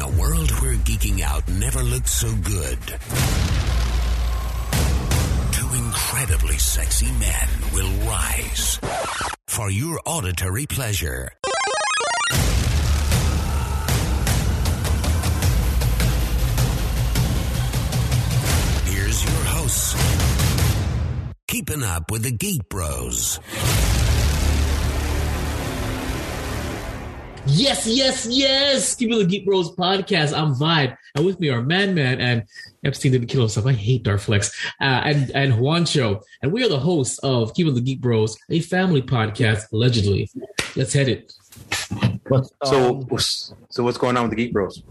In a world where geeking out never looked so good, two incredibly sexy men will rise for your auditory pleasure. Here's your hosts, keeping up with the Geek Bros. Yes, yes, yes. Keep it the Geek Bros podcast. I'm Vibe. And with me are Man Man and Epstein didn't kill himself. I hate Darflex. Uh, and, and Juancho. And we are the hosts of Keep It the Geek Bros, a family podcast, allegedly. Let's head it. So, so what's going on with the Geek Bros?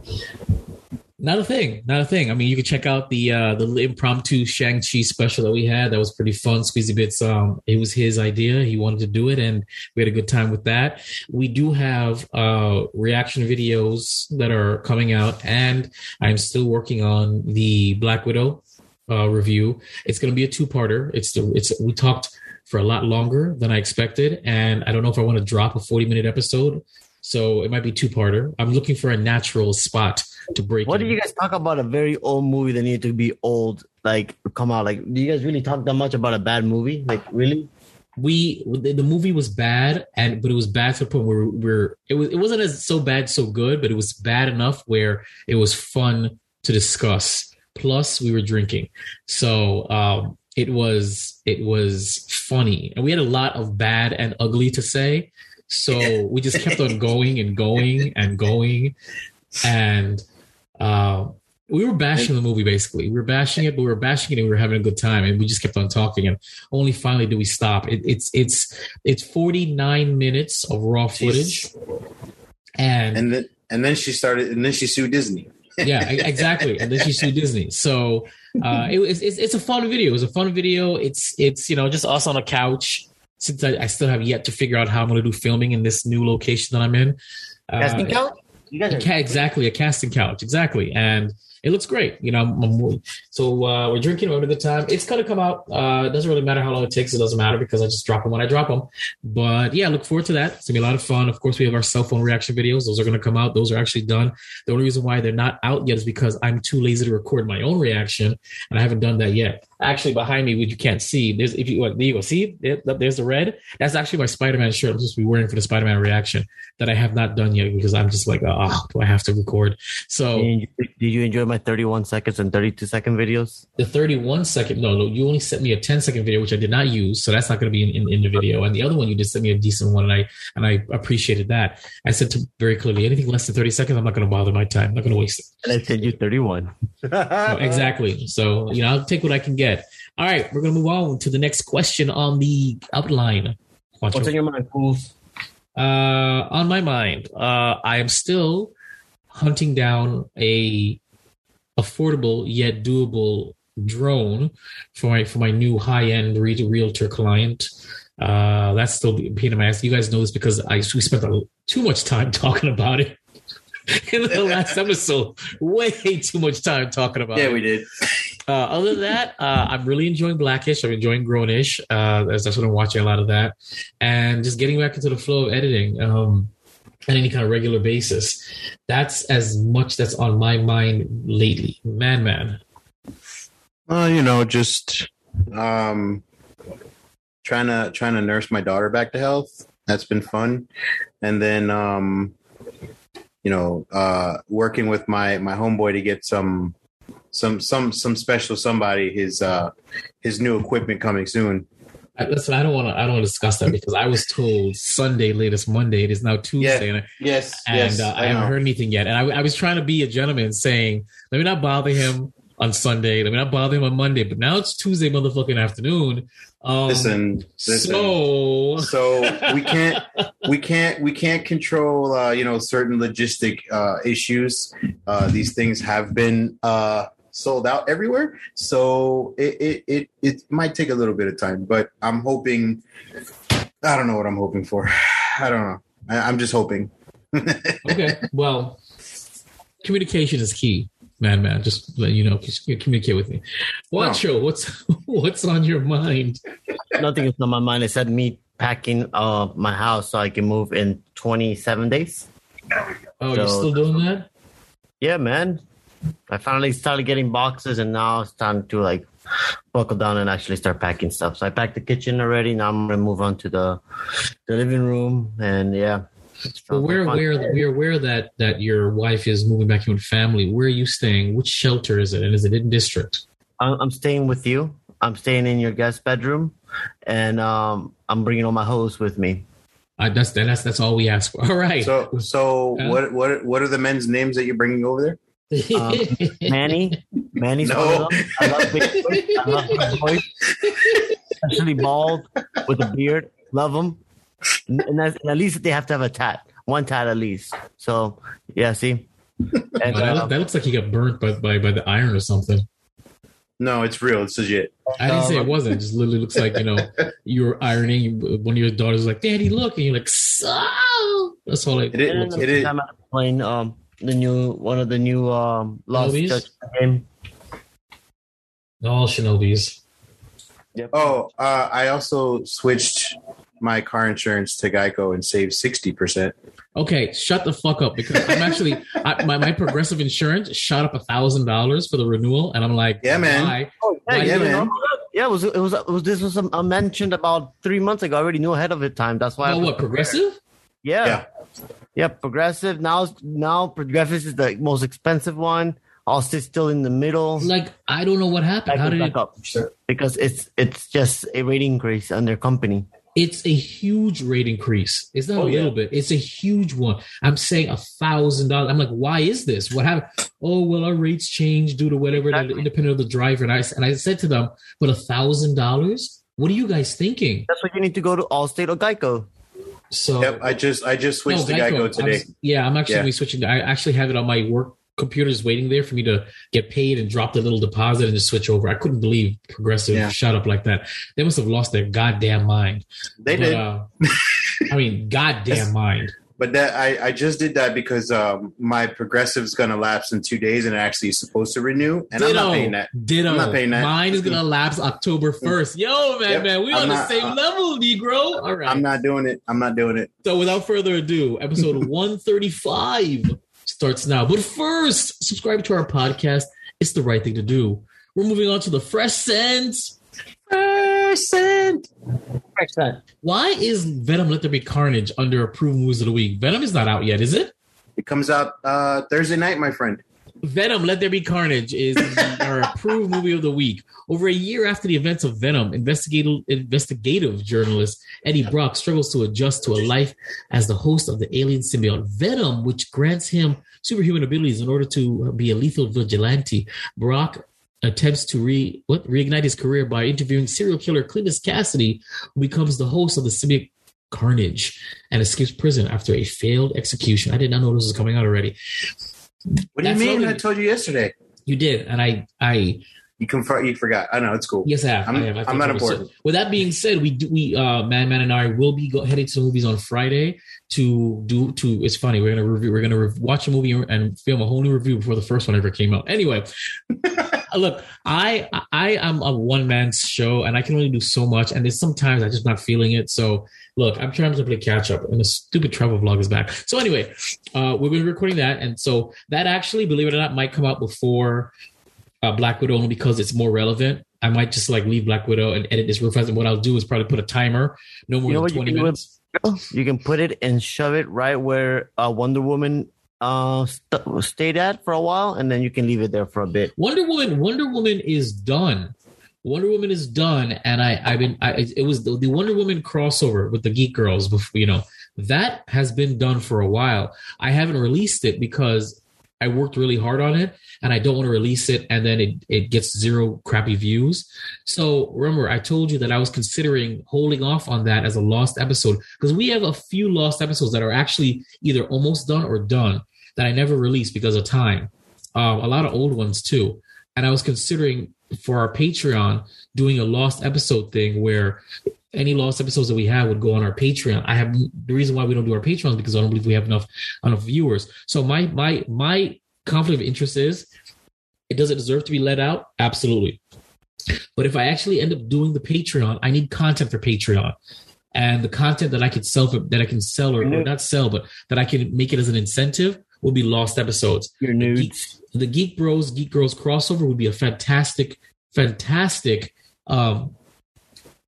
Not a thing. Not a thing. I mean, you can check out the uh, the impromptu Shang Chi special that we had. That was pretty fun. Squeezy Bits. Um, it was his idea. He wanted to do it, and we had a good time with that. We do have uh, reaction videos that are coming out, and I'm still working on the Black Widow uh, review. It's going to be a two parter. It's the it's we talked for a lot longer than I expected, and I don't know if I want to drop a 40 minute episode. So it might be two parter. I'm looking for a natural spot to break. What in. did you guys talk about? A very old movie that needed to be old, like come out. Like, do you guys really talk that much about a bad movie? Like, really? we the the movie was bad and but it was bad to the point where we're it was it wasn't as so bad so good but it was bad enough where it was fun to discuss plus we were drinking so um it was it was funny and we had a lot of bad and ugly to say so we just kept on going and going and going and uh we were bashing the movie basically. We were bashing it, but we were bashing it and we were having a good time, and we just kept on talking. And only finally do we stop. It, it's it's it's forty nine minutes of raw footage, and, And then and then she started, and then she sued Disney. yeah, exactly. And then she sued Disney. So uh, it, was- it's it's a fun video. It was a fun video. It's it's you know just us on a couch. Since I, I still have yet to figure out how I'm going to do filming in this new location that I'm in. Uh, Casting couch? You guys are exactly a casting couch exactly and it looks great you know I'm- I'm- so uh, we're drinking having a time. It's gonna come out uh it doesn't really matter how long it takes it doesn't matter because i just drop them when i drop them. But yeah look forward to that. It's gonna be a lot of fun. Of course we have our cell phone reaction videos. Those are gonna come out. Those are actually done. The only reason why they're not out yet is because i'm too lazy to record my own reaction and i haven't done that yet. Actually behind me which you can't see there's if you there you go see? There, there's the red. That's actually my spider-man shirt. I'm supposed to be wearing for the spider-man reaction that i have not done yet because i'm just like oh do i have to record? So did you enjoy my 31 seconds and 32 second videos? the 31 second no no you only sent me a 10 second video which i did not use so that's not going to be in, in, in the video and the other one you did send me a decent one and i and i appreciated that i said to very clearly anything less than 30 seconds i'm not going to bother my time i'm not going to waste it And I said you 31. So, exactly so you know i'll take what i can get all right we're going to move on to the next question on the outline Juancho. What's in your mind, fools? uh, on my mind. Uh, I am still hunting down a affordable yet doable drone for my for my new high end re- realtor client. Uh, that's still pain in my ass. You guys know this because I we spent a, too much time talking about it in the last episode. Way too much time talking about it. Yeah, it. we did. Uh, other than that, uh, I'm really enjoying Blackish. I'm enjoying Grownish. Uh, that's, that's what I'm watching a lot of that, and just getting back into the flow of editing um, on any kind of regular basis. That's as much that's on my mind lately. Man, man. Well, you know, just um, trying to trying to nurse my daughter back to health. That's been fun, and then um, you know, uh, working with my my homeboy to get some some some some special somebody his uh his new equipment coming soon. I, listen, I don't want to. I don't want to discuss that because I was told Sunday, latest Monday. It is now Tuesday, and, Yes, and yes, uh, I, I, haven't heard anything yet. And I, I was trying to be a gentleman, saying, "Let me not bother him on Sunday. Let me not bother him on Monday." But now it's Tuesday, motherfucking afternoon. Um, Listen, listen. So, so we can't we can't we can't control uh you know certain logistic uh issues uh these things have been uh sold out everywhere so it it it, it might take a little bit of time but i'm hoping i don't know what i'm hoping for i don't know I, i'm just hoping okay. Well, communication is key, man. Man, just let you know. Just communicate with me. Juancho, what's what's on your mind? Nothing is on my mind except me packing uh my house so I can move in 27 days. Oh, you're still doing that? Yeah, man. I finally started getting boxes, and now it's time to like buckle down and actually start packing stuff. So I packed the kitchen already. Now I'm gonna move on to the the living room, and yeah. Well, we're fun. aware we're aware that that your wife is moving back in with family. Where are you staying? Which shelter is it? And is it in district? I'm, I'm staying with you. I'm staying in your guest bedroom, and um, I'm bringing all my hose with me. Uh, that's that's that's all we ask for. All right. So, so Yeah. what, what, what are the men's names that you're bringing over there? Um, Manny, Manny's No. one of them. I love big boys. I love big boys, especially bald with a beard. Love them, and, and that's- and at least they have to have a tat, one tat at least. So yeah, see, and that, look- that looks like he got burnt by, by by the iron or something. No, it's real. It's legit. I didn't say Um, it wasn't. It just literally looks like you know you were ironing. One of your daughters was like, "Daddy, look," and you're like, "So." That's all. Like, It is- and it is- I'm playing um the new one of the new um Lost Movies? Judgment game. all Shinobis. Oh, uh, I also switched my car insurance to Geico and saved 60%. Okay, shut the fuck up because I'm actually I, my my progressive insurance shot up a thousand dollars for the renewal, and I'm like, Yeah, man. why? Oh, Why yeah, yeah, you didn't man. Yeah, it was it was it was this was um, uh, mentioned about three months ago. I already knew ahead of the time. That's why. I Oh, was what progressive? Yeah. Yeah. Yeah, Progressive now. Now progressive is the most expensive one. Allstate's still in the middle. Like, I don't know what happened. How did back it? up because it's it's just a rate increase on their company. It's a huge rate increase. It's not Oh, a little bit. It's a huge one. I'm saying a thousand dollars. I'm like, why is this? What happened? Oh, well, our rates change due to whatever, Exactly. independent of the driver. And I and I said to them, but a thousand dollars? What are you guys thinking? That's why you need to go to Allstate or Geico. So Yep, I just I just switched to No, Geico I'm- today. yeah, I'm actually Yeah. gonna be switching. I actually have it on my work computers waiting there for me to get paid and drop the little deposit and just switch over. I couldn't believe Progressive Yeah. shut up like that. They must have lost their goddamn mind. They But, did, Uh, I mean, goddamn mind. But that I, I just did that because um, my progressive's gonna lapse in two days, and it actually is supposed to renew, and I'm not paying that. Ditto. I'm not paying that. Mine is gonna lapse October first. Yo, man, Yep. man, we I'm on the same uh, level, Negro. All right. I'm not doing it. I'm not doing it. So without further ado, episode 135 starts now. But first, subscribe to our podcast. It's the right thing to do. We're moving on to the fresh sense. Why is Venom Let There Be Carnage under approved movies of the week? Venom is not out yet, is it? It comes out uh, Thursday night, my friend. Venom Let There Be Carnage is our approved movie of the week. Over a year after the events of Venom, investigative, investigative journalist Eddie Brock struggles to adjust to a life as the host of the alien symbiote Venom, which grants him superhuman abilities in order to be a lethal vigilante. Brock attempts to re what reignite his career by interviewing serial killer Cletus Cassidy, who becomes the host of the symbiote Carnage and escapes prison after a failed execution. I did not know this was coming out already. What do you mean? I told you yesterday. You did, and I, I You confirm. You forgot. I know it's cool. yes, I have. I'm- I have. I I'm not important. So, with that being said, we do, we uh, Man Man and I will be go, heading to the movies on Friday to do to. It's funny. We're gonna review. We're gonna re- watch a movie and film a whole new review before the first one ever came out. Anyway, look, I I am a one man show and I can only do so much. And there's sometimes I'm just not feeling it. So look, I'm trying to play catch up, and the stupid travel vlog is back. So anyway, uh, we're going to be recording that, and so that actually, believe it or not, might come out before uh, Black Widow only because it's more relevant. I might just like leave Black Widow and edit this real fast. And what I'll do is probably put a timer, no more You know than what you 20 can do minutes. You can put it and shove it right where uh, Wonder Woman uh, st- stayed at for a while, and then you can leave it there for a bit. Wonder Woman, Wonder Woman is done. Wonder Woman is done, and I, I've been. I, it was the, the Wonder Woman crossover with the Geek Girls. Before you know, that has been done for a while. I haven't released it because I worked really hard on it, and I don't want to release it, and then it it gets zero crappy views. So remember, I told you that I was considering holding off on that as a lost episode because we have a few lost episodes that are actually either almost done or done that I never released because of time. Um, a lot of old ones too. And I was considering for our Patreon doing a lost episode thing where any lost episodes that we have would go on our Patreon. I have the reason why we don't do our Patreon is because I don't believe we have enough enough viewers. So my my my conflict of interest is it does it deserve to be let out? Absolutely. But if I actually end up doing the Patreon, I need content for Patreon. And the content that I could sell for, that I can sell or, or not sell, but that I can make it as an incentive would be lost episodes. Your The Geek, nudes. the Geek Bros Geek Girls crossover would be a fantastic, fantastic um,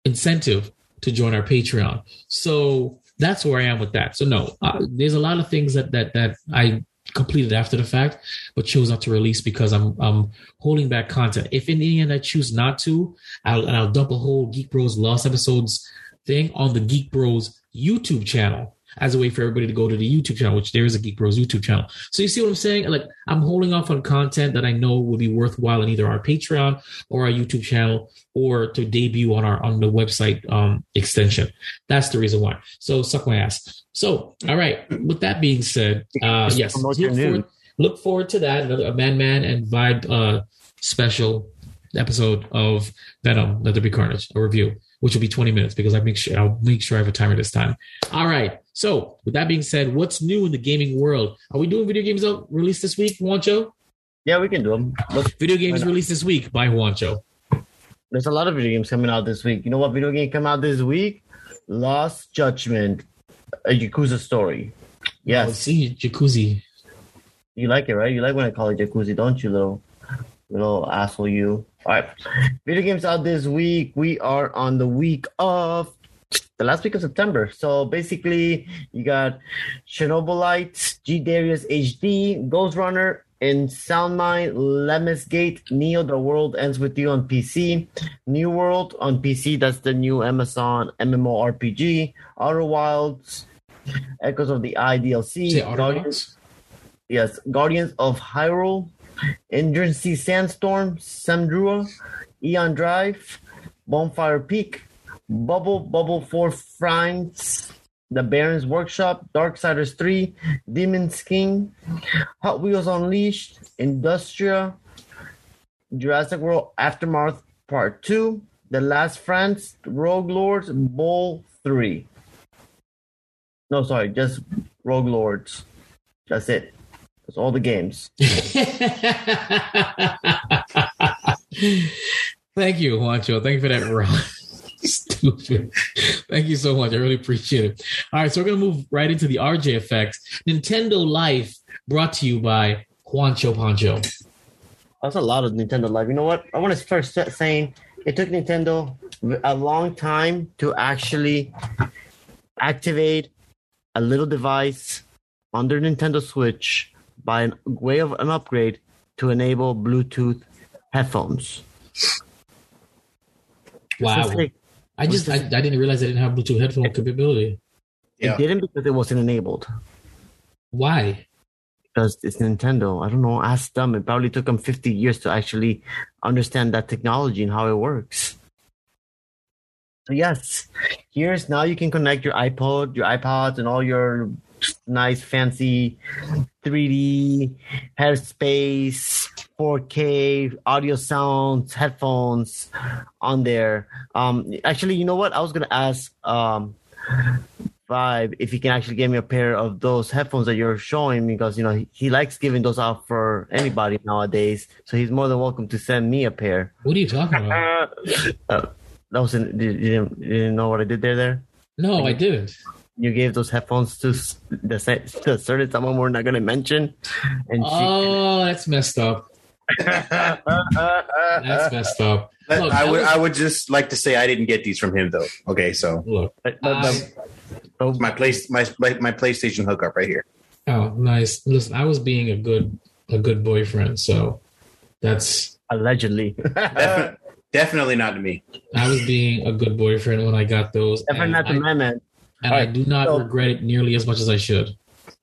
incentive to join our Patreon. So that's where I am with that. So no, uh, there's a lot of things that that that I completed after the fact, but chose not to release because I'm I'm holding back content. If in the end I choose not to, I'll and I'll dump a whole Geek Bros Lost episodes thing on the Geek Bros YouTube channel as a way for everybody to go to the YouTube channel, which there is a Geek Bros YouTube channel. So you see what I'm saying? Like I'm holding off on content that I know will be worthwhile in either our Patreon or our YouTube channel or to debut on our on the website um extension. That's the reason why. So suck my ass. So all right. With that being said, uh yes, look forward, look forward to that. Another a Man Man and Vibe uh special episode of Venom, Let There Be Carnage, a review, which will be 20 minutes because I make sure I'll make sure I have a timer this time. All right. So with that being said, what's new in the gaming world? Are we doing video games out released this week, Juancho? Yeah, we can do them. Look, Video games released this week by Juancho. there's a lot of video games coming out this week. You know what video game came out this week? Lost Judgment, a Yakuza story. Oh, see, jacuzzi. you like it, right? You like when I call it Jacuzzi, don't you, little little asshole? You. All right. Video games out this week. We are on the week of the last week of September. So basically, you got Chernobylite, G Darius HD, Ghost Runner, in Soundmind, Lemnis Gate, Neo, The World Ends With You on PC, New World on PC, that's the new Amazon MMORPG, Outer Wilds, Echoes of the Eye DLC, Guardians, yes, Guardians of Hyrule, Endurance Sandstorm, Samdrua, Eon Drive, Bonfire Peak, Bubble, Bubble Four Friends, The Baron's Workshop, Darksiders 3, Demon's King, Hot Wheels Unleashed, Industria, Jurassic World Aftermath Part 2, The Last France, Rogue Lords, Bowl 3. No, sorry, just Rogue Lords. That's it. That's all the games. Thank you, Juancho. Thank you for that. Ron. Stupid. Thank you so much. I really appreciate it. All right, so we're gonna move right into the RJ effects. Nintendo Life brought to you by Juancho Pancho. That's a lot of Nintendo Life. You know what? I want to start sa- saying it took Nintendo a long time to actually activate a little device on their Nintendo Switch by an way of an upgrade to enable Bluetooth headphones. Wow. They- I just I, I didn't realize I didn't have Bluetooth headphone capability. Yeah. It didn't because it wasn't enabled. Why? Because it's Nintendo. I don't know. Ask them. It probably took them 50 years to actually understand that technology and how it works. So yes, here's now you can connect your iPod, your iPods, and all your nice fancy 3D headspace, 4K audio sounds, headphones on there. Um, actually, you know what? I was gonna ask um, Vibe if he can actually give me a pair of those headphones that you're showing because you know he, he likes giving those out for anybody nowadays. So he's more than welcome to send me a pair. What are you talking about? Uh, that was in, you, didn't, you didn't know what I did there. There, No, I didn't. you gave those headphones to the to certain someone we're not going to mention, and she. Oh, that's messed up. That's messed up. Look, I would was- I would just like to say I didn't get these from him though. Okay, so Look. But- but- I- oh. my place my my, my PlayStation hookup right here. oh, nice. Listen, I was being a good a good boyfriend, so that's allegedly, Defi- definitely not to me. I was being a good boyfriend when I got those, definitely and, not the I, man, man. and I Alright, do not so- regret it nearly as much as I should.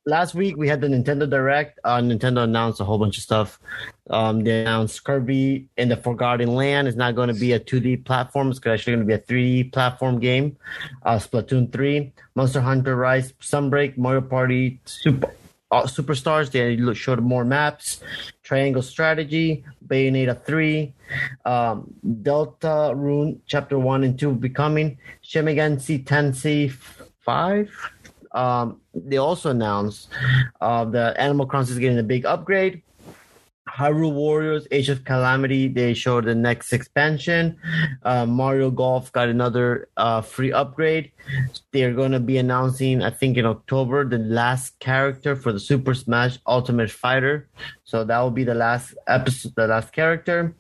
Last week we had the Nintendo Direct. Uh, Nintendo announced a whole bunch of stuff. Um, they announced Kirby in the Forgotten Land is not going to be a 2D platform. It's actually going to be a 3D platform game. Uh, Splatoon 3, Monster Hunter Rise, Sunbreak, Mario Party, Super. Uh, superstars they showed more maps triangle strategy bayonetta 3 um, Deltarune chapter 1 and 2 becoming Shin Megami Tensei 5 um, they also announced uh, the Animal Crossing is getting a big upgrade. Hyrule Warriors, Age of Calamity, they showed the next expansion. Uh, Mario Golf got another uh, free upgrade. They're going to be announcing, I think in October, the last character for the Super Smash Ultimate Fighter. So that will be the last episode, the last character.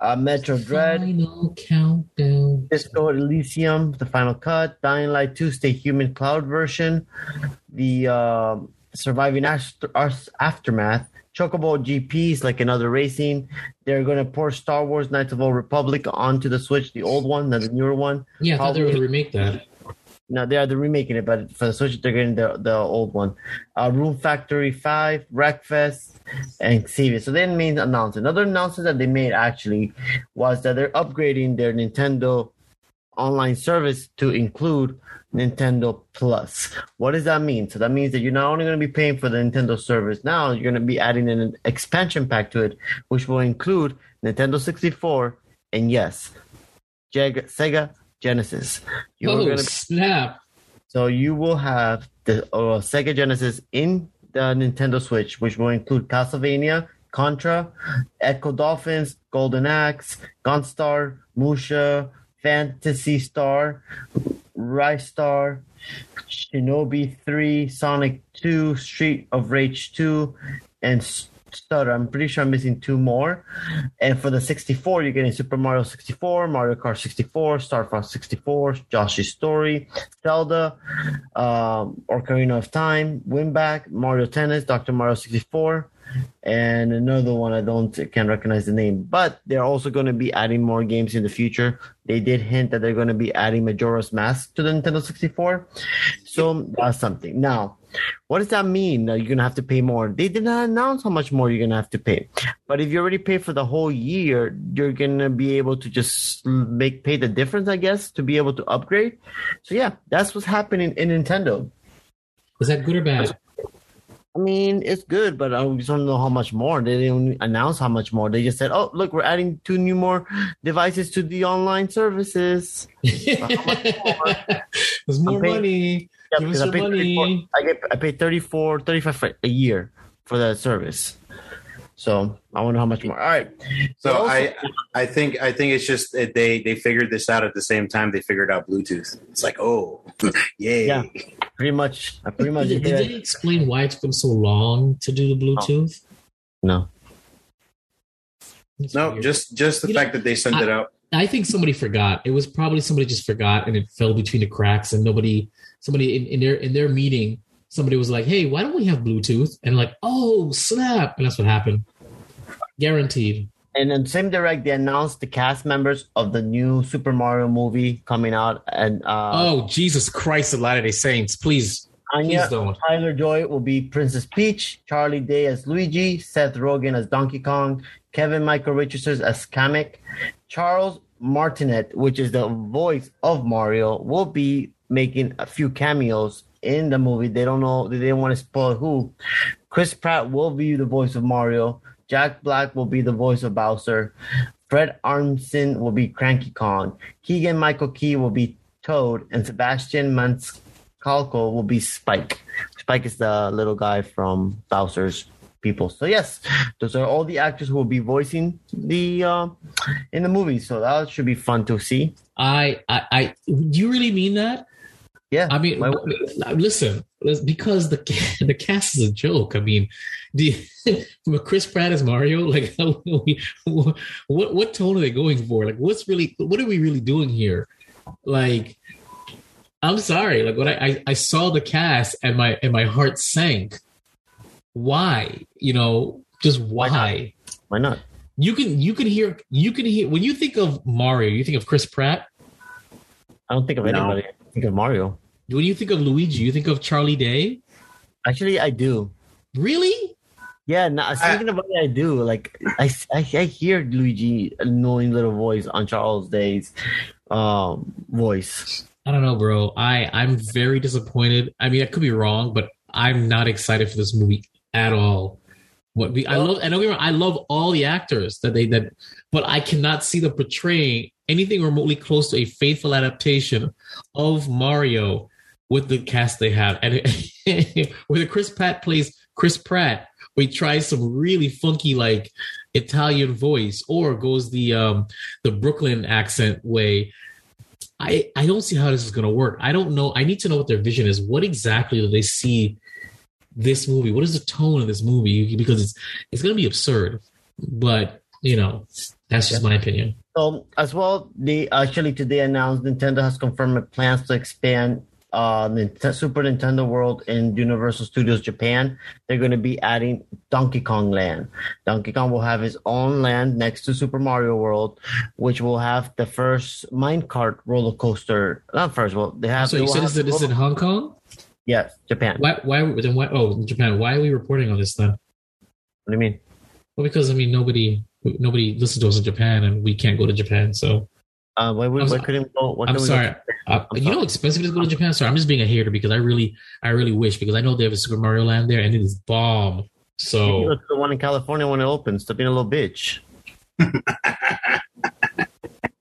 Uh, Metroid Dread. Final countdown. Disco Elysium, the final cut, Dying Light 2, Stay Human Cloud version, the uh, Surviving After- Aftermath, Chocobo GPs, like another racing. They're going to port Star Wars Knights of the Old Republic onto the Switch, the old one, not the newer one. Yeah, I thought they were Probably- gonna remake that. No, they are the remaking it, but for the Switch, they're getting the, the old one. Uh, Rune Factory 5, Wreckfest, and Xavier. So they made an announcement. Another announcement that they made actually was that they're upgrading their Nintendo online service to include Nintendo Plus. What does that mean? So that means that you're not only going to be paying for the Nintendo service now, you're going to be adding an expansion pack to it, which will include Nintendo 64 and yes, Jeg- Sega Genesis. You're Oh gonna snap! so you will have the uh, Sega Genesis in the Nintendo Switch, which will include Castlevania, Contra, Ecco Dolphins, Golden Axe, Gunstar, Musha, Phantasy Star, Ristar, Shinobi 3, Sonic 2, Street of Rage 2, and Stutter. I'm pretty sure I'm missing two more. And for the 64, you're getting Super Mario 64, Mario Kart 64, Star Fox 64, Yoshi's Story, Zelda, um, Ocarina of Time, Winback, Mario Tennis, Dr. Mario 64, and another one I don't can't recognize the name. But they're also going to be adding more games in the future. They did hint that they're going to be adding Majora's Mask to the Nintendo 64. So that's something. Now, what does that mean? That you're going to have to pay more? They did not announce how much more you're going to have to pay. But if you already pay for the whole year, you're going to be able to just make pay the difference, I guess, to be able to upgrade. So yeah, that's what's happening in Nintendo. Was that good or bad? I mean, it's good, but um, I just don't know how much more. They didn't announce how much more. They just said, "Oh, look, we're adding two new more devices to the online services." There's more paying- money. Yeah, Give us I 34 money. I get I pay 34 35 a year for that service. So I wonder how much more. All right. So Also- I I think I think it's just that they they figured this out at the same time they figured out Bluetooth. It's like oh yay. Yeah. pretty much I pretty much Did, did did they explain why it took them so long to do the Bluetooth? no. It's No, weird. just just the You know, fact that they sent I- it out. I think somebody forgot. It was probably somebody just forgot, and it fell between the cracks. And nobody, somebody in, in their in their meeting, somebody was like, "Hey, why don't we have Bluetooth?" And like, "Oh, snap!" And that's what happened. Guaranteed. And then same direct they announced the cast members of the new Super Mario movie coming out and uh oh, Jesus Christ, of Latter Day Saints! Please, Anya please don't. Taylor-Joy will be Princess Peach, Charlie Day as Luigi, Seth Rogen as Donkey Kong, Kevin Michael Richardson as Kamek, Charles Martinet, which is the voice of Mario, will be making a few cameos in the movie. They don't know, they didn't want to spoil who. Chris Pratt will be the voice of Mario. Jack Black will be the voice of Bowser. Fred Armisen will be Cranky Kong. Keegan Michael Key will be Toad, and Sebastian Maniscalco will be Spike. Spike is the little guy from Bowser's people. So yes, those are all the actors who will be voicing the uh, in the movie. So that should be fun to see. I, I, I. Do you really mean that? Yeah, I mean, Why- listen, listen, because the the cast is a joke. I mean, the Chris Pratt as Mario, like, what what tone are they going for? Like, what's really, what are we really doing here? Like, I'm sorry, like when I I, I saw the cast and my and my heart sank. Why? You know, just Why why? why not? You can you can hear you can hear when you think of Mario, you think of Chris Pratt. I don't think of No. anybody. I think of Mario. When you think of Luigi, you think of Charlie Day. Actually, I do. Really? Yeah, now, speaking about it, I do. Like, I, I, I hear Luigi annoying little voice on Charles Day's um, voice. I don't know, bro. I I'm very disappointed. I mean, I could be wrong, but I'm not excited for this movie at all. What we, I love, and don't get me wrong, I love all the actors that they that, but I cannot see them portraying anything remotely close to a faithful adaptation of Mario with the cast they have, and whether Chris Pratt plays Chris Pratt we try some really funky like Italian voice or goes the um the Brooklyn accent way. I I don't see how this is gonna work. I don't know. I need to know what their vision is. What exactly do they see this movie? What is the tone of this movie? Because it's it's gonna be absurd. But you know, that's just my opinion. So as well, they actually today announced Nintendo has confirmed plans to expand uh, Super Nintendo World in Universal Studios Japan. They're going to be adding Donkey Kong Land. Donkey Kong will have his own land next to Super Mario World, which will have the first minecart roller coaster. Not first, well, they have. So you said this, is in Hong Kong? Yes, Japan. Why why then why oh Japan, why are we reporting on this then? What do you mean? Well, because I mean nobody nobody listens to us in Japan and we can't go to Japan, so Uh, why, why, I'm why couldn't we go? Why I'm couldn't we go sorry. to- Uh, I'm you know how expensive it is to go to Japan? Sorry, I'm just being a hater because I really, I really wish because I know they have a Super Mario Land there and it is bomb. You can So go to the one in California when it opens. Stop being a little bitch.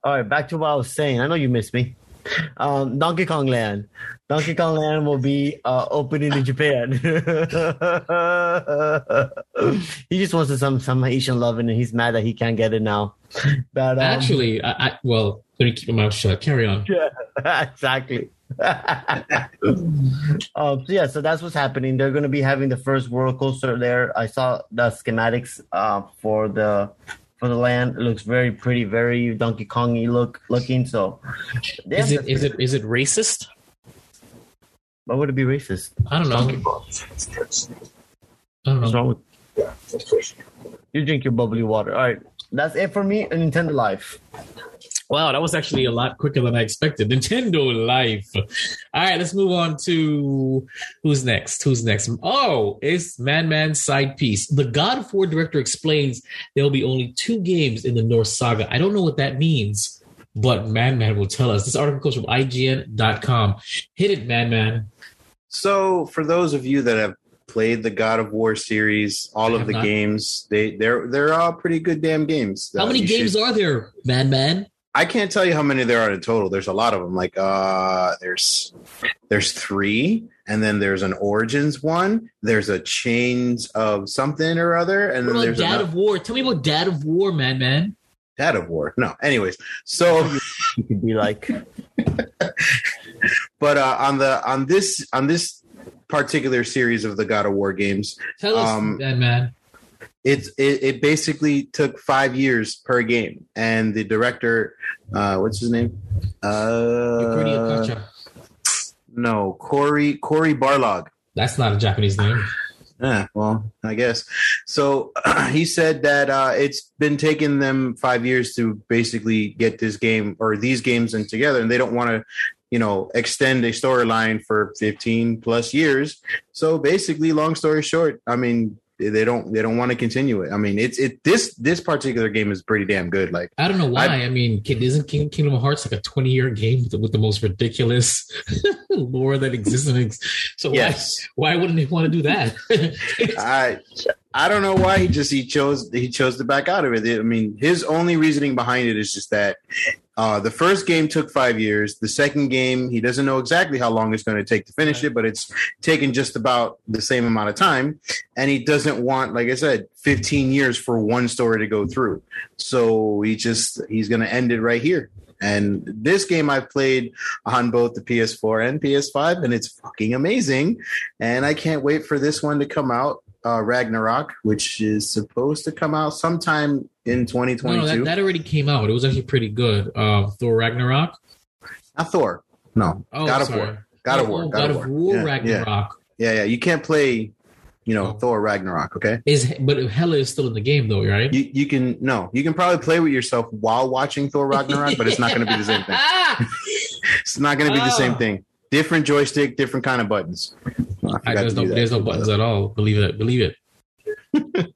All right, back to what I was saying. I know you missed me. Um, Donkey Kong Land. Donkey Kong Land will be uh, opening in Japan. he just wants some some Haitian loving, and he's mad that he can't get it now. But um, actually, I, I well, let me keep my mouth shut. Carry on. Yeah, exactly. um, so yeah, so that's what's happening. They're going to be having the first roller coaster there. I saw the schematics uh, for the for the land. It looks very pretty, very Donkey Kongy look looking. So, Is it is it is it racist? Why would it be racist? I don't know. I don't What's know. wrong with you? Drink your bubbly water. All right, that's it for me. And Nintendo Life. Wow, that was actually a lot quicker than I expected. Nintendo Life. All right, let's move on to who's next? Who's next? Oh, it's Man Man's side piece. The God of War director explains there will be only two games in the Norse saga. I don't know what that means, but Man Man will tell us. This article comes from IGN.com. Hit it, Man Man. So, for those of you that have played the God of War series, all of the not. games, they they're they're all pretty good damn games. How Uh, many games should- are there, Man Man? I can't tell you how many there are in total. There's a lot of them. Like uh there's there's 3 and then there's an Origins one, there's a Chains of something or other and What then there's Dad another of War? Tell me about Dad of War, Man Man. Dad of War. No, anyways. So You could be like, but uh on the on this on this particular series of the God of War games, Tell us, Um, Man Man. It's it, it basically took five years per game. And the director uh what's his name? Uh no Cory Cory Barlog. That's not a Japanese name. yeah well i guess. So he said that uh it's been taking them five years to basically get this game or these games in together. And they don't want to you know extend a storyline for 15 plus years. So basically long story short i mean they don't they don't want to continue it i mean it's it this this particular game is pretty damn good like I don't know why. I- I, mean, isn't King, Kingdom Hearts like a 20 year game with the, with the most ridiculous lore that exists? So yes why, why wouldn't they want to do that? I I don't know why he just he chose he chose to back out of it. I mean, his only reasoning behind it is just that uh, the first game took five years. The second game, he doesn't know exactly how long it's going to take to finish it, but it's taken just about the same amount of time. And he doesn't want, like I said, 15 years for one story to go through. So he just he's going to end it right here. And this game I've played on both the PS4 and PS5, and it's fucking amazing. And I can't wait for this one to come out, uh, Ragnarok, which is supposed to come out sometime in no, 2022. no, that, that already came out. It was actually pretty good. Uh, Thor Ragnarok. Not Thor. No, Oh, God of sorry. War. God of Oh, War. oh, God, of War, Yeah, yeah, Ragnarok. yeah, yeah. You can't play, you know, Oh. Thor Ragnarok. Okay. Is but Hela is still in the game though, right? You you can no, you can probably play with yourself while watching Thor Ragnarok, but it's not going to be the same thing. It's not going to be the same Oh. thing. Different joystick, different kind of buttons. Oh, I I, there's no there's no buttons at all. Believe it. Believe it.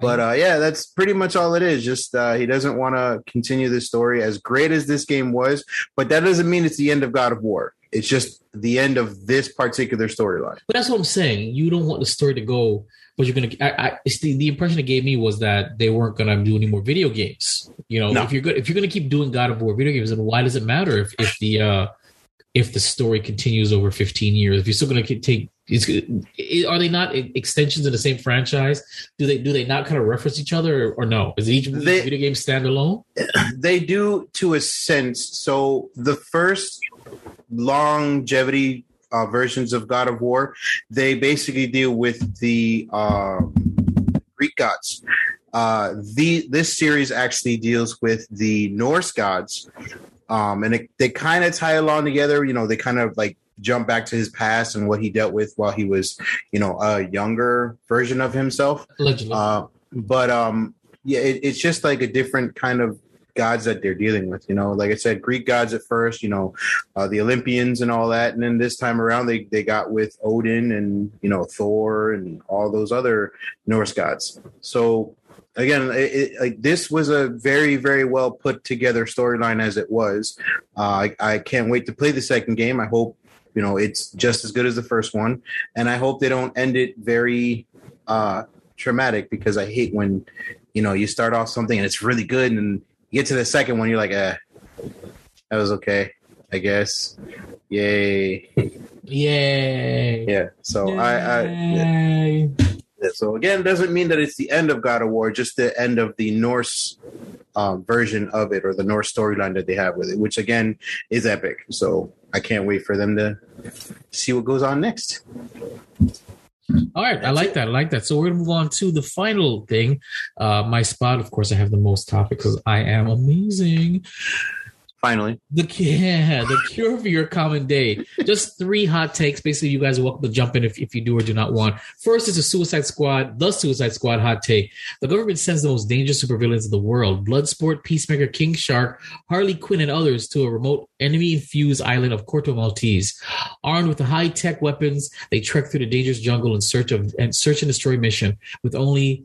But uh, yeah, that's pretty much all it is. Just uh, he doesn't want to continue this story as great as this game was, but that doesn't mean it's the end of God of War. It's just the end of this particular storyline. But that's what I'm saying. You don't want the story to go, but you're gonna. I, I, it's the, the impression it gave me was that they weren't gonna do any more video games. You know, No. if you're good, if you're gonna keep doing God of War video games, then why does it matter if if the uh if the story continues over 15 years? If you're still gonna take It's, i- are they not extensions of the same franchise? Do they do they not kind of reference each other or, or no? Is each They- video game standalone? they do to a sense. So the first longevity uh, versions of God of War, they basically deal with the um, Greek gods. Uh, the this series actually deals with the Norse gods, um, and it, they kind of tie along together. You know, they kind of like jump back to his past and what he dealt with while he was, you know, a younger version of himself. Allegedly. Uh, but um, yeah, it, it's just like a different kind of gods that they're dealing with. You know, like I said, Greek gods at first. You know, uh, the Olympians and all that, and then this time around they they got with Odin and you know Thor and all those other Norse gods. So again, it, it, like this was a very very well put together storyline as it was. Uh, I, I can't wait to play the second game. I hope. You know, it's just as good as the first one, and I hope they don't end it very uh, traumatic because I hate when you know you start off something and it's really good and you get to the second one you're like eh that was okay I guess yay Yay! yeah so I, I yeah. So again doesn't mean that it's the end of God of War just the end of the Norse um, version of it or the Norse storyline that they have with it which again is epic so I can't wait for them to see what goes on next All right, I like that. I like that. So we're gonna move on to the final thing. Uh, my spot, of course, I have the most topics because I am amazing. Finally The yeah, the cure for your common day. Just three hot takes. Basically, you guys are welcome to jump in if, if you do or do not want. First is the Suicide Squad. The Suicide Squad hot take. The government sends the most dangerous supervillains in the world: Bloodsport, Peacemaker, King Shark, Harley Quinn, and others to a remote enemy-infused island of Corto Maltese. Armed with high-tech weapons, they trek through the dangerous jungle in search of and search and destroy mission with only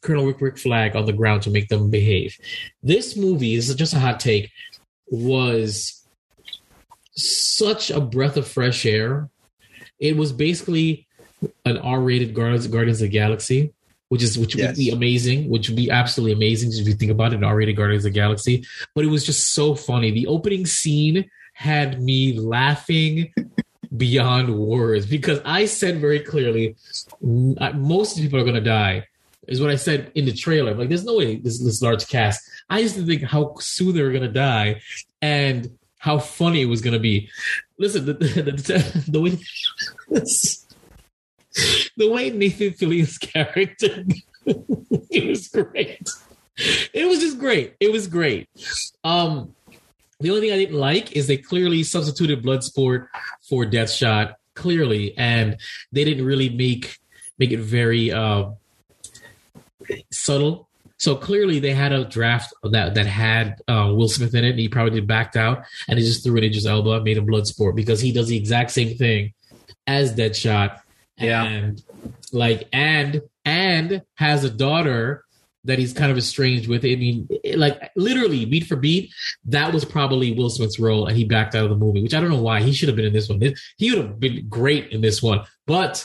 Colonel Rick Rick Flag on the ground to make them behave. This movie this is just a hot take was such a breath of fresh air. It was basically an R-rated Guardians, Guardians of the Galaxy, which is which Yes. would be amazing, which would be absolutely amazing if you think about it, an R-rated Guardians of the Galaxy. But it was just so funny. The opening scene had me laughing beyond words because I said very clearly, most people are going to die. Is what I said in the trailer. Like, there's no way this this large cast. I used to think how soon they were to die, and how funny it was to be. Listen, the, the, the, the way the way Nathan Fillion's character, it was great. It was just great. It was great. Um, the only thing I didn't like is they clearly substituted Bloodsport for Deadshot, clearly, and they didn't really make make it very uh, subtle. So clearly, they had a draft that that had uh, Will Smith in it, and he probably backed out, and he just threw it in Idris Elba, made a Bloodsport because he does the exact same thing as Deadshot, Yeah. and like and and has a daughter that he's kind of estranged with. I mean, like literally beat for beat, that was probably Will Smith's role, and he backed out of the movie, which I don't know why. He should have been in this one. He would have been great in this one, but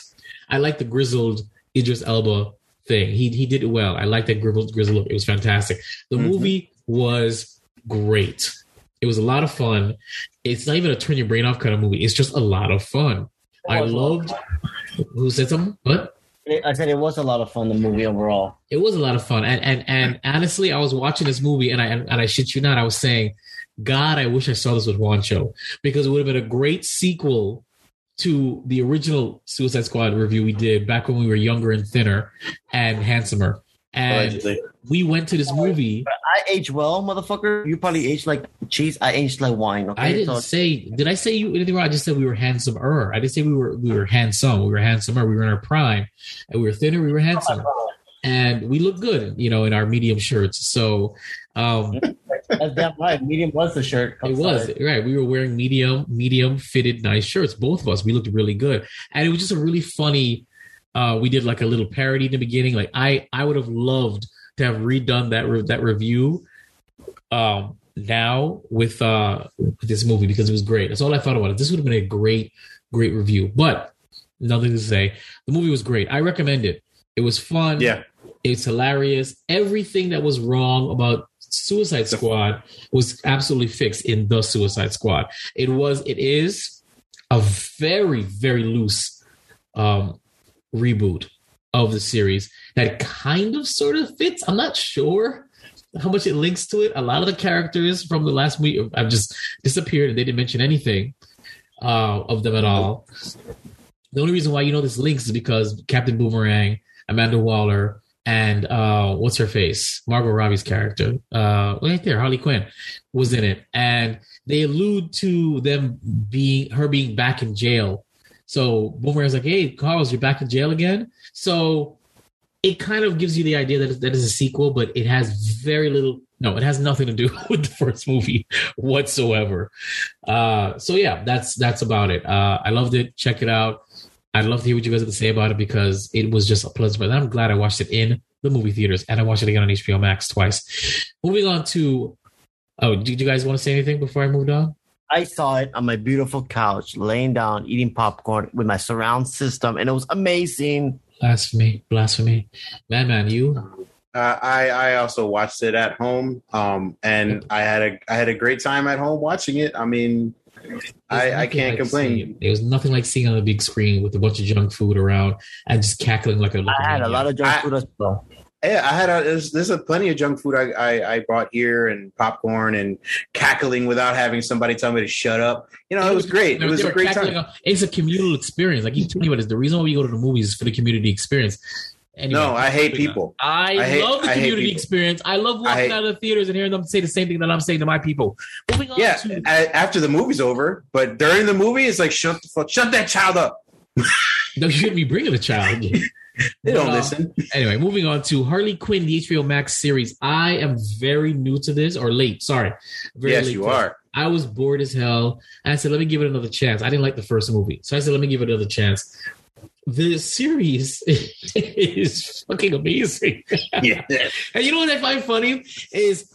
I like the grizzled Idris Elba thing. He he did it well. I like that grizzled grizzled look. It was fantastic. The Mhm. movie was great. It was a lot of fun. It's not even a turn your brain off kind of movie. It's just a lot of fun. I loved. Who said something? What? I said it was a lot of fun. The movie overall. It was a lot of fun, and and and honestly, I was watching this movie, and I and I shit you not, I was saying, God, I wish I saw this with Juancho because it would have been a great sequel to the original Suicide Squad review we did back when we were younger and thinner and handsomer. And Allegedly. we went to this movie. I age well, motherfucker. You probably age like cheese. I aged like wine. Okay, I didn't So- say. Did I say you anything wrong? I just said we were handsomer. I didn't say we were we were handsome. We were handsomer. We were in our prime, and we were thinner. We were handsomer, and we looked good, you know, in our medium shirts. So, um, That's damn right. Medium was the shirt. I'm it was sorry. right. We were wearing medium, medium fitted, nice shirts. Both of us. We looked really good, and it was just a really funny. Uh, we did like a little parody in the beginning. Like I, I would have loved to have redone that re- that review. Um, now with uh with this movie because it was great. That's all I thought about it. This would have been a great, great review. But nothing to say. The movie was great. I recommend it. It was fun. Yeah. It's hilarious. Everything that was wrong about Suicide Squad was absolutely fixed in the Suicide Squad. It was, it is a very, very loose um, reboot of the series that kind of sort of fits. I'm not sure how much it links to it. A lot of the characters from the last week have just disappeared and they didn't mention anything uh, of them at all. The only reason why you know this links is because Captain Boomerang, Amanda Waller, and uh, what's her face, Margot Robbie's character, uh, right there, Harley Quinn, was in it, and they allude to them being her being back in jail. So Boomerang's like, "Hey, Carlos, you're back in jail again." So it kind of gives you the idea that that is a sequel, but it has very little. No, it has nothing to do with the first movie whatsoever. Uh, so yeah, that's that's about it. Uh, I loved it. Check it out. I'd love to hear what you guys have to say about it because it was just a pleasure. But I'm glad I watched it in the movie theaters and I watched it again on HBO Max twice. Moving on to oh, did you guys want to say anything before I moved on? I saw it on my beautiful couch, laying down, eating popcorn with my surround system, and it was amazing. Blasphemy, blasphemy, man, man, you. Uh, I I also watched it at home, um, and I had a I had a great time at home watching it. I mean, I, I can't like complain. Seeing, there was nothing like seeing on the big screen with a bunch of junk food around and just cackling like a. Like I had a lot of junk I, food as well. Yeah, I had a there's, there's a plenty of junk food I, I, I brought here and popcorn and cackling without having somebody tell me to shut up. You know, it was great. It was a great time. It's a communal experience. Like you tell me what is the reason why we go to the movies is for the community experience. Anyway, no, I hate people. I, I hate, love the community experience. I love walking I out of the theaters and hearing them say the same thing that I'm saying to my people. Moving on yeah, to- after the movie's over, but during the movie, it's like shut the fuck, shut that child up. no, you shouldn't be bringing a child. they don't uh, listen. Anyway, moving on to Harley Quinn, the HBO Max series. I am very new to this, or late. Sorry, very yes, late you are. I was bored as hell, and I said, "Let me give it another chance." I didn't like the first movie, so I said, "Let me give it another chance." The series is fucking amazing. Yeah. and you know what I find funny is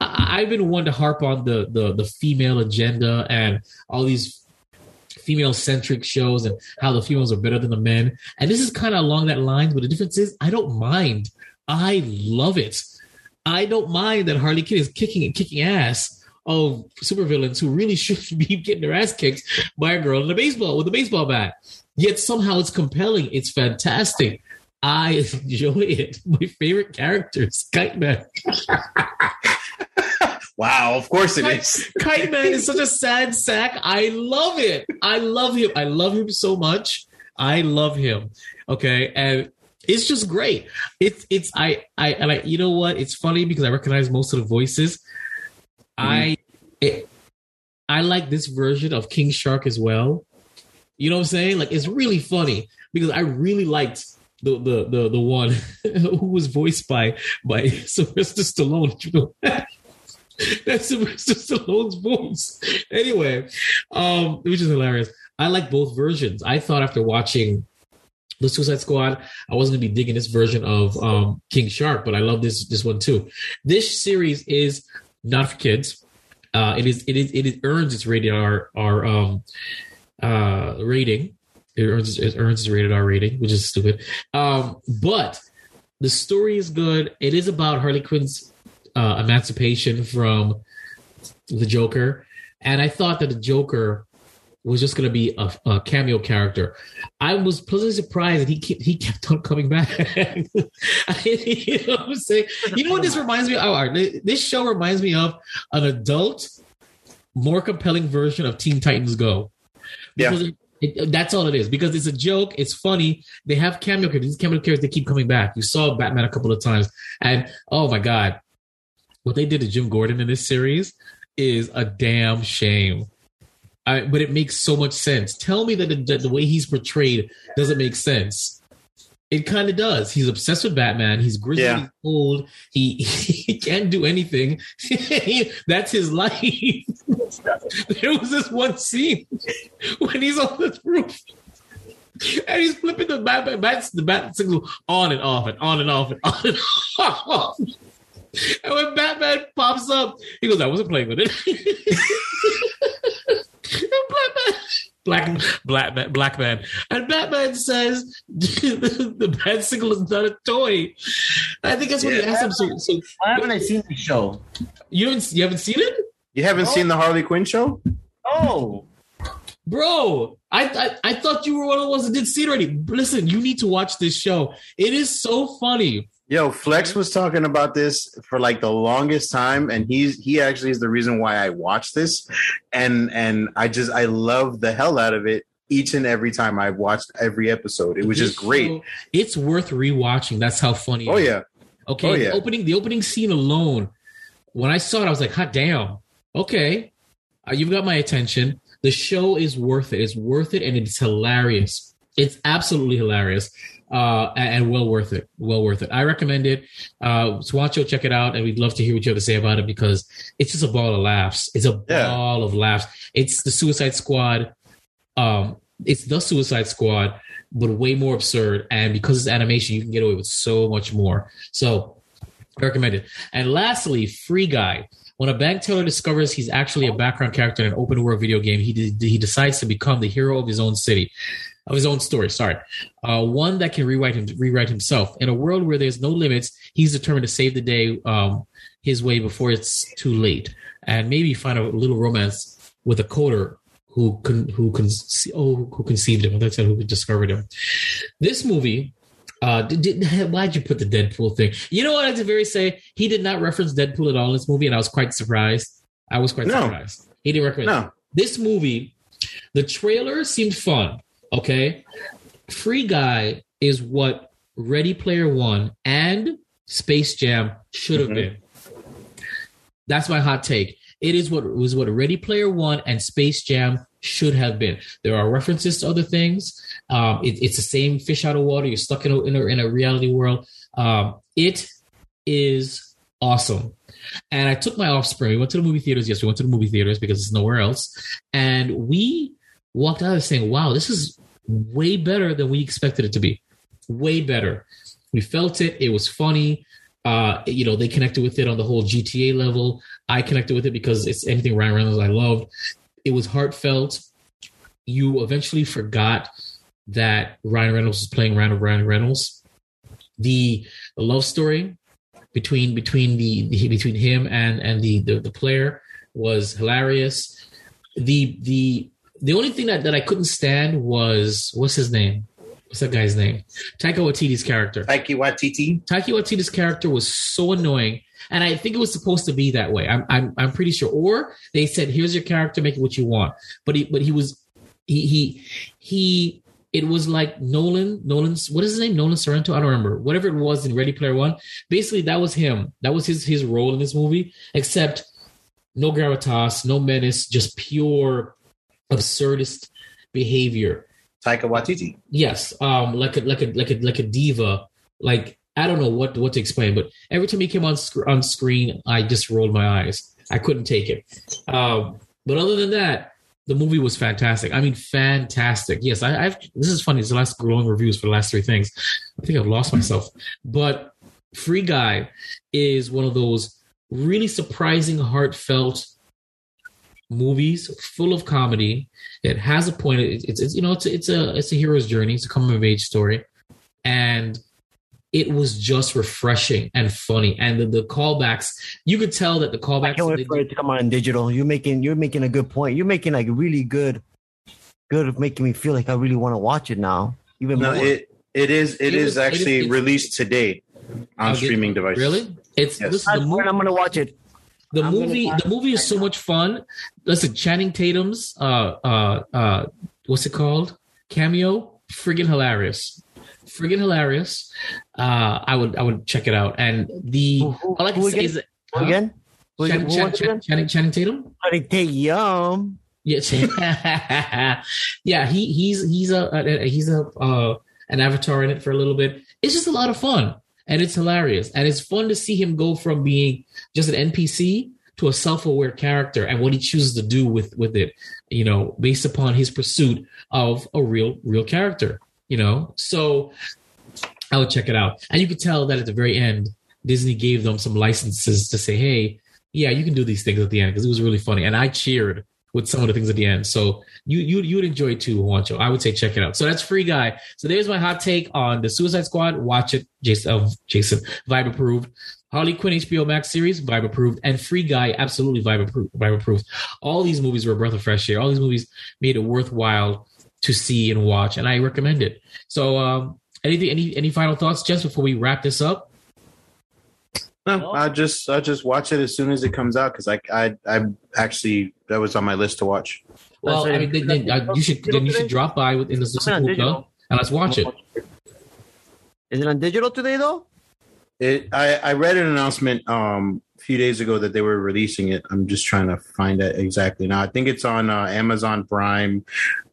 I've been one to harp on the the the female agenda and all these female centric shows and how the females are better than the men. And this is kind of along that line, but the difference is I don't mind. I love it. I don't mind that Harley Quinn is kicking and kicking ass of supervillains who really should be getting their ass kicked by a girl in a baseball with a baseball bat. Yet somehow it's compelling. It's fantastic. I enjoy it. My favorite character is Kite Man. wow, of course it Kite, is. Kite Man is such a sad sack. I love it. I love him. I love him so much. I love him. Okay. And it's just great. It's it's I I and I you know what? It's funny because I recognize most of the voices. Mm-hmm. I it, I like this version of King Shark as well. You know what I'm saying? Like it's really funny because I really liked the the the the one who was voiced by by Sylvester Stallone. That's Sylvester Stallone's voice. Anyway, um, which is hilarious. I like both versions. I thought after watching the Suicide Squad, I wasn't gonna be digging this version of um, King Shark, but I love this this one too. This series is not for kids. Uh, it is it is it is, earns its rated R R um, uh, rating. It earns it earns its rated R rating, which is stupid. Um, but the story is good. It is about Harley Quinn's uh, emancipation from the Joker, and I thought that the Joker was just going to be a, a, cameo character. I was pleasantly surprised that he kept, he kept on coming back. you know what I'm saying? You know what this reminds me of? Oh, this show reminds me of an adult, more compelling version of Teen Titans Go. Because yeah. It, it, that's all it is because it's a joke. It's funny. They have cameo characters. These cameo characters they keep coming back. You saw Batman a couple of times, and oh my god, what they did to Jim Gordon in this series is a damn shame. I, but it makes so much sense. Tell me that the, the way he's portrayed doesn't make sense. It kind of does. He's obsessed with Batman. He's grizzly, yeah. he's old. He he can't do anything. That's his life. there was this one scene when he's on the roof and he's flipping the bat, bat, the bat signal on and off and on and off and on and off. And when Batman pops up, he goes, "I wasn't playing with it." Batman black black man, black man. And Batman says the bat signal is not a toy. I think that's what yeah. he asked him. So, so why haven't I seen the show? You haven't you haven't seen it? You haven't oh. seen the Harley Quinn show? Oh. bro. I, I I thought you were one of the ones that did see it already. Listen, you need to watch this show. It is so funny. Yo, Flex was talking about this for like the longest time, and he's he actually is the reason why I watched this, and and I just I love the hell out of it each and every time I've watched every episode. It was just great. it's worth rewatching. That's how funny. Oh yeah, Okay. Oh, the yeah. opening the opening scene alone. When I saw it, I was like, "Hot damn!" Okay, uh, you've got my attention. The show is worth it. It's worth it, and it's hilarious. It's absolutely hilarious, uh, and, well worth it. Well worth it. I recommend it. Uh, Juancho, check it out, and we'd love to hear what you have to say about it because it's just a ball of laughs. It's a Yeah. ball of laughs. It's the Suicide Squad. Um, it's the Suicide Squad, but way more absurd. And because it's animation, you can get away with so much more. So I recommend it. And lastly, Free Guy. When a bank teller discovers he's actually a background character in an open world video game, he de- he decides to become the hero of his own city, of his own story. Sorry, uh, one that can rewrite him rewrite himself. In a world where there's no limits, he's determined to save the day um, his way before it's too late, and maybe find a little romance with a coder who con- who con- oh who conceived him. That's who discovered him. This movie uh, did, did, why'd you put the Deadpool thing? You know what I had to very say? He did not reference Deadpool at all in this movie, and I was quite surprised. I was quite No. surprised. He didn't recommend no, this movie. The trailer seemed fun. Okay, Free Guy is what Ready Player One and Space Jam should have Mhm. been. That's my hot take. It is what was what Ready Player One and Space Jam should have been. There are references to other things. Um, it, it's the same fish out of water. You're stuck in a, in a, in a reality world. Um, it is awesome. And I took my offspring. We went to the movie theaters. Yes, we went to the movie theaters because it's nowhere else. And we walked out of saying, wow, this is way better than we expected it to be. Way better. We felt it. It was funny. Uh, you know, they connected with it on the whole GTA level. I connected with it because it's anything Ryan Reynolds I loved. It was heartfelt. You eventually forgot that Ryan Reynolds was playing Ryan Ryan Reynolds. The, love story between between the, the between him and and the, the the player was hilarious. The the the only thing that, that I couldn't stand was what's his name? What's that guy's name? Taika Waititi's character. Taiki Watiti. Taika Waititi's character was so annoying, and I think it was supposed to be that way. I'm I'm I'm pretty sure. Or they said, "Here's your character, make it what you want." But he but he was he he he. It was like Nolan Nolan's what is his name Nolan Sorrento I don't remember whatever it was in Ready Player One. Basically, that was him. That was his his role in this movie. Except no gravitas, no menace, just pure absurdist behavior. Taika Waititi. yes um like a like a like a like a diva. Like i don't know what what to explain but every time he came on sc- on screen i just rolled my eyes. I couldn't take it. Um but other than that the movie was fantastic. I mean fantastic. Yes I, i've this is funny. It's the last glowing reviews for the last three things. I think i've lost myself. But free guy is one of those really surprising heartfelt movies full of comedy it has a point. It's, it's you know it's a, it's a it's a hero's journey. It's a coming of age story, and it was just refreshing and funny. And the, the callbacks, you could tell that the I callbacks. can't wait for it to come on digital. You're making you're making a good point. You're making like really good, good of making me feel like I really want to watch it now. Even No, more. it it is it It is was- it is- actually it's- released today on I'll streaming devices. Really? It's Yes. listen, That's the movie. I'm gonna watch it. The I'm movie. The movie is so much fun. Listen, Channing Tatum's uh uh uh what's it called? Cameo, friggin' hilarious. Friggin' hilarious. Uh, I would I would check it out. And the Who- who- all I can say again? is huh? again? Channing, Channing? Channing, Channing Tatum. Take yum. Yes. yeah, he he's he's a, a he's a uh, an avatar in it for a little bit. It's just a lot of fun and it's hilarious and it's fun to see him go from being just an NPC to a self-aware character and what he chooses to do with with it, you know, based upon his pursuit of a real real character, you know. So I would check it out. And you could tell that at the very end Disney gave them some licenses to say, "Hey, yeah, you can do these things at the end" because it was really funny and I cheered with some of the things at the end. So you you you would enjoy it too, Juancho. I would say check it out. So that's Free Guy. So there's my hot take on the Suicide Squad. Watch it, Jason. Uh, Jason Vibe approved. Harley Quinn HBO Max series, Vibe approved, and Free Guy, absolutely Vibe approved. Vibe approved. All these movies were a breath of fresh air. All these movies made it worthwhile to see and watch, and I recommend it. So, um, anything, any, any final thoughts, just before we wrap this up? No, I'll just I'll just watch it as soon as it comes out because I I I actually that was on my list to watch. Well, I mean, then, then, uh, you should then you should drop by in the Super Bowl and let's watch it. Is it on digital today though? It I I read an announcement um a few days ago that they were releasing it. I'm just trying to find it exactly now. I think it's on uh, Amazon Prime,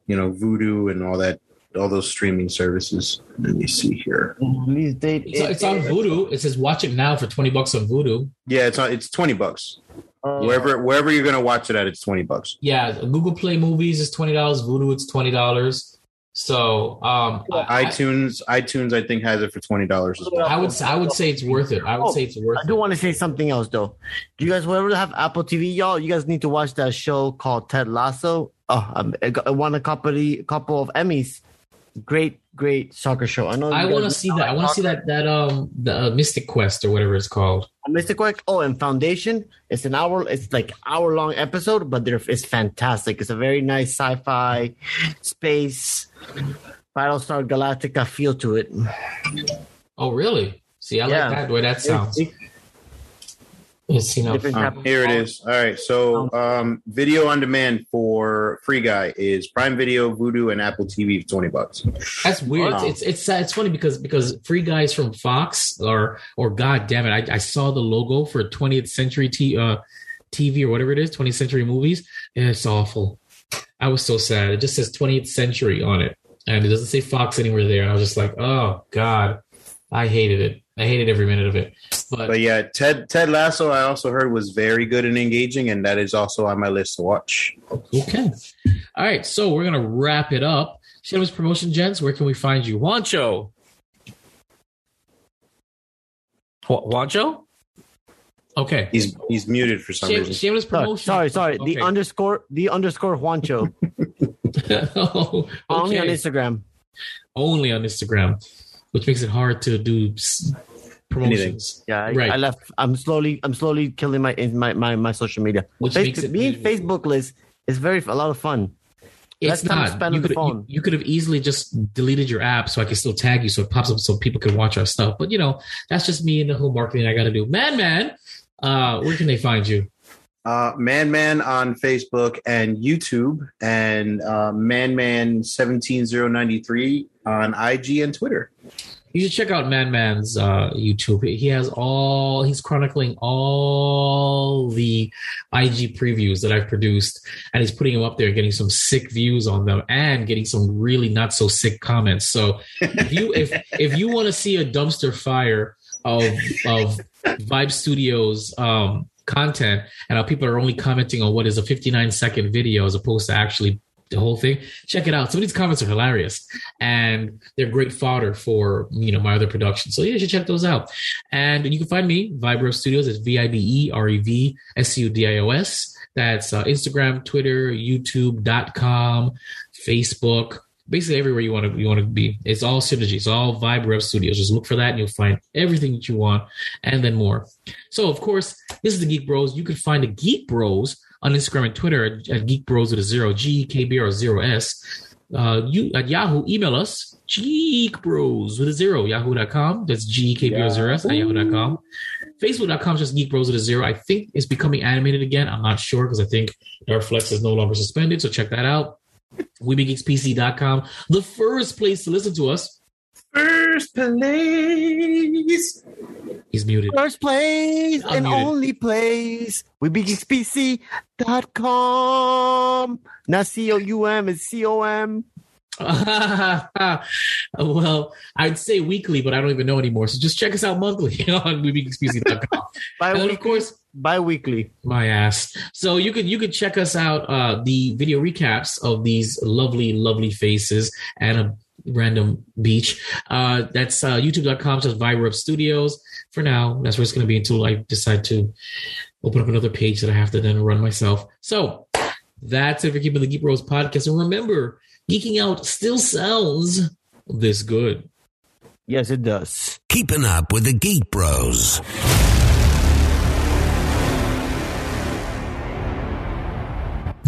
you know, Vudu and all that all those streaming services. Let me see here. Release date. It's, it's on Vudu. It says watch it now for twenty bucks on Vudu. Yeah, it's on, it's twenty bucks. Uh, Wherever wherever you're gonna watch it at, it's twenty bucks. Yeah, Google Play Movies is twenty dollars. Vudu it's twenty dollars. So um, I, iTunes iTunes I think has it for twenty dollars as well. I would I would say it's worth it. I would Oh, say it's worth it I do it. want to say something else though. Do you guys ever have Apple TV, y'all? You guys need to watch that show called Ted Lasso. Oh, um, it, it won a couple of, couple of Emmys. Great, great soccer show. I know. I want to see that. I want to see that that um the uh, Mystic Quest or whatever it's called. Mystic Quest. Oh, and Foundation. It's an hour. It's like hour long episode, but there it's fantastic. It's a very nice sci-fi space Battlestar Galactica feel to it. Oh really? See, I Yeah. like that the way that sounds. It's- It's, you know, Different Um, here it is. All right. So um video on demand for free guy is Prime Video, Vudu, and Apple TV for twenty bucks. That's weird. Wow. It's it's it's funny because because free guys from Fox or or God damn it, I, I saw the logo for 20th Century T, uh, TV or whatever it is, 20th Century Movies, and it's awful. I was so sad. It just says 20th Century on it, and it doesn't say Fox anywhere there. And I was just like, oh God, I hated it. I hated every minute of it. But, But yeah, Ted Ted Lasso I also heard was very good and engaging, and that is also on my list to watch. okay, all right. So we're gonna wrap it up. Shameless promotion, gents. Where can we find you, Juancho? Ju- Juancho. Okay. He's he's muted for some Shame, reason. shameless Sorry, promotion. sorry, sorry. The Okay. underscore, the underscore Juancho oh, only on. Instagram. Only on Instagram, which makes it hard to do promotions. Yeah, I, Right. I left. I'm slowly, I'm slowly killing my my my, my social media. Which Face- makes it being Facebook list is very a lot of fun. It's Less time not. spent you on the could phone. you, you could have easily just deleted your app so I can still tag you so it pops up so people can watch our stuff. But you know, that's just me and the whole marketing I got to do. Man, man, uh, where can they find you? Uh, Man Man on Facebook and YouTube, and uh, Man Man seventeen zero ninety three on IG and Twitter. You should check out Man Man's uh, YouTube. He has all he's chronicling all the IG previews that I've produced, and he's putting them up there, getting some sick views on them, and getting some really not so sick comments. So if you if if you want to see a dumpster fire of of Vibe Studios um, content, and how people are only commenting on what is a 59 second video as opposed to actually the whole thing, check it out. Some of these comments are hilarious, and they're great fodder for you know my other productions. So yeah, you should check those out. And you can find me Vibe Rev Studios. It's V I B E R E V S U D I O S. That's uh, Instagram, Twitter, YouTube.com, Facebook. Basically everywhere you want to you want to be. It's all synergy. It's all Vibe Rev Studios. Just look for that and you'll find everything that you want and then more. So of course, this is the Geek Bros. You can find the Geek Bros on Instagram and Twitter at, at Geek Bros with a zero G K B R zero S. Uh, you at Yahoo, email us Geek Bros with a zero Yahoo.com. That's G K B R zero S at Yahoo.com. Facebook.com is just Geek Bros with a zero. I think it's becoming animated again. I'm not sure because I think Netflix is no longer suspended. So check that out. WeBeGeeksPC.com, the first place to listen to us. First place. He's muted. First place I'm and muted. only place. We com. Not C O U M, it's C O M. well, I'd say weekly, but I don't even know anymore. So just check us out monthly on WeBeGeeksPC.com. and of course, bi weekly. my ass. So you could you could check us out uh the video recaps of these lovely lovely faces at a random beach. Uh that's uh youtube.com slash Vibe Studios. For now, that's where it's gonna be until I decide to open up another page that I have to then run myself. So That's it for keeping the Geek Bros podcast. And remember, geeking out still sounds this good. Yes, it does. Keeping up with the Geek Bros.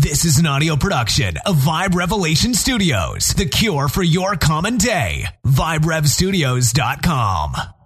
This is an audio production of Vibe Revelation Studios, the cure for your common day. VibeRevStudios.com.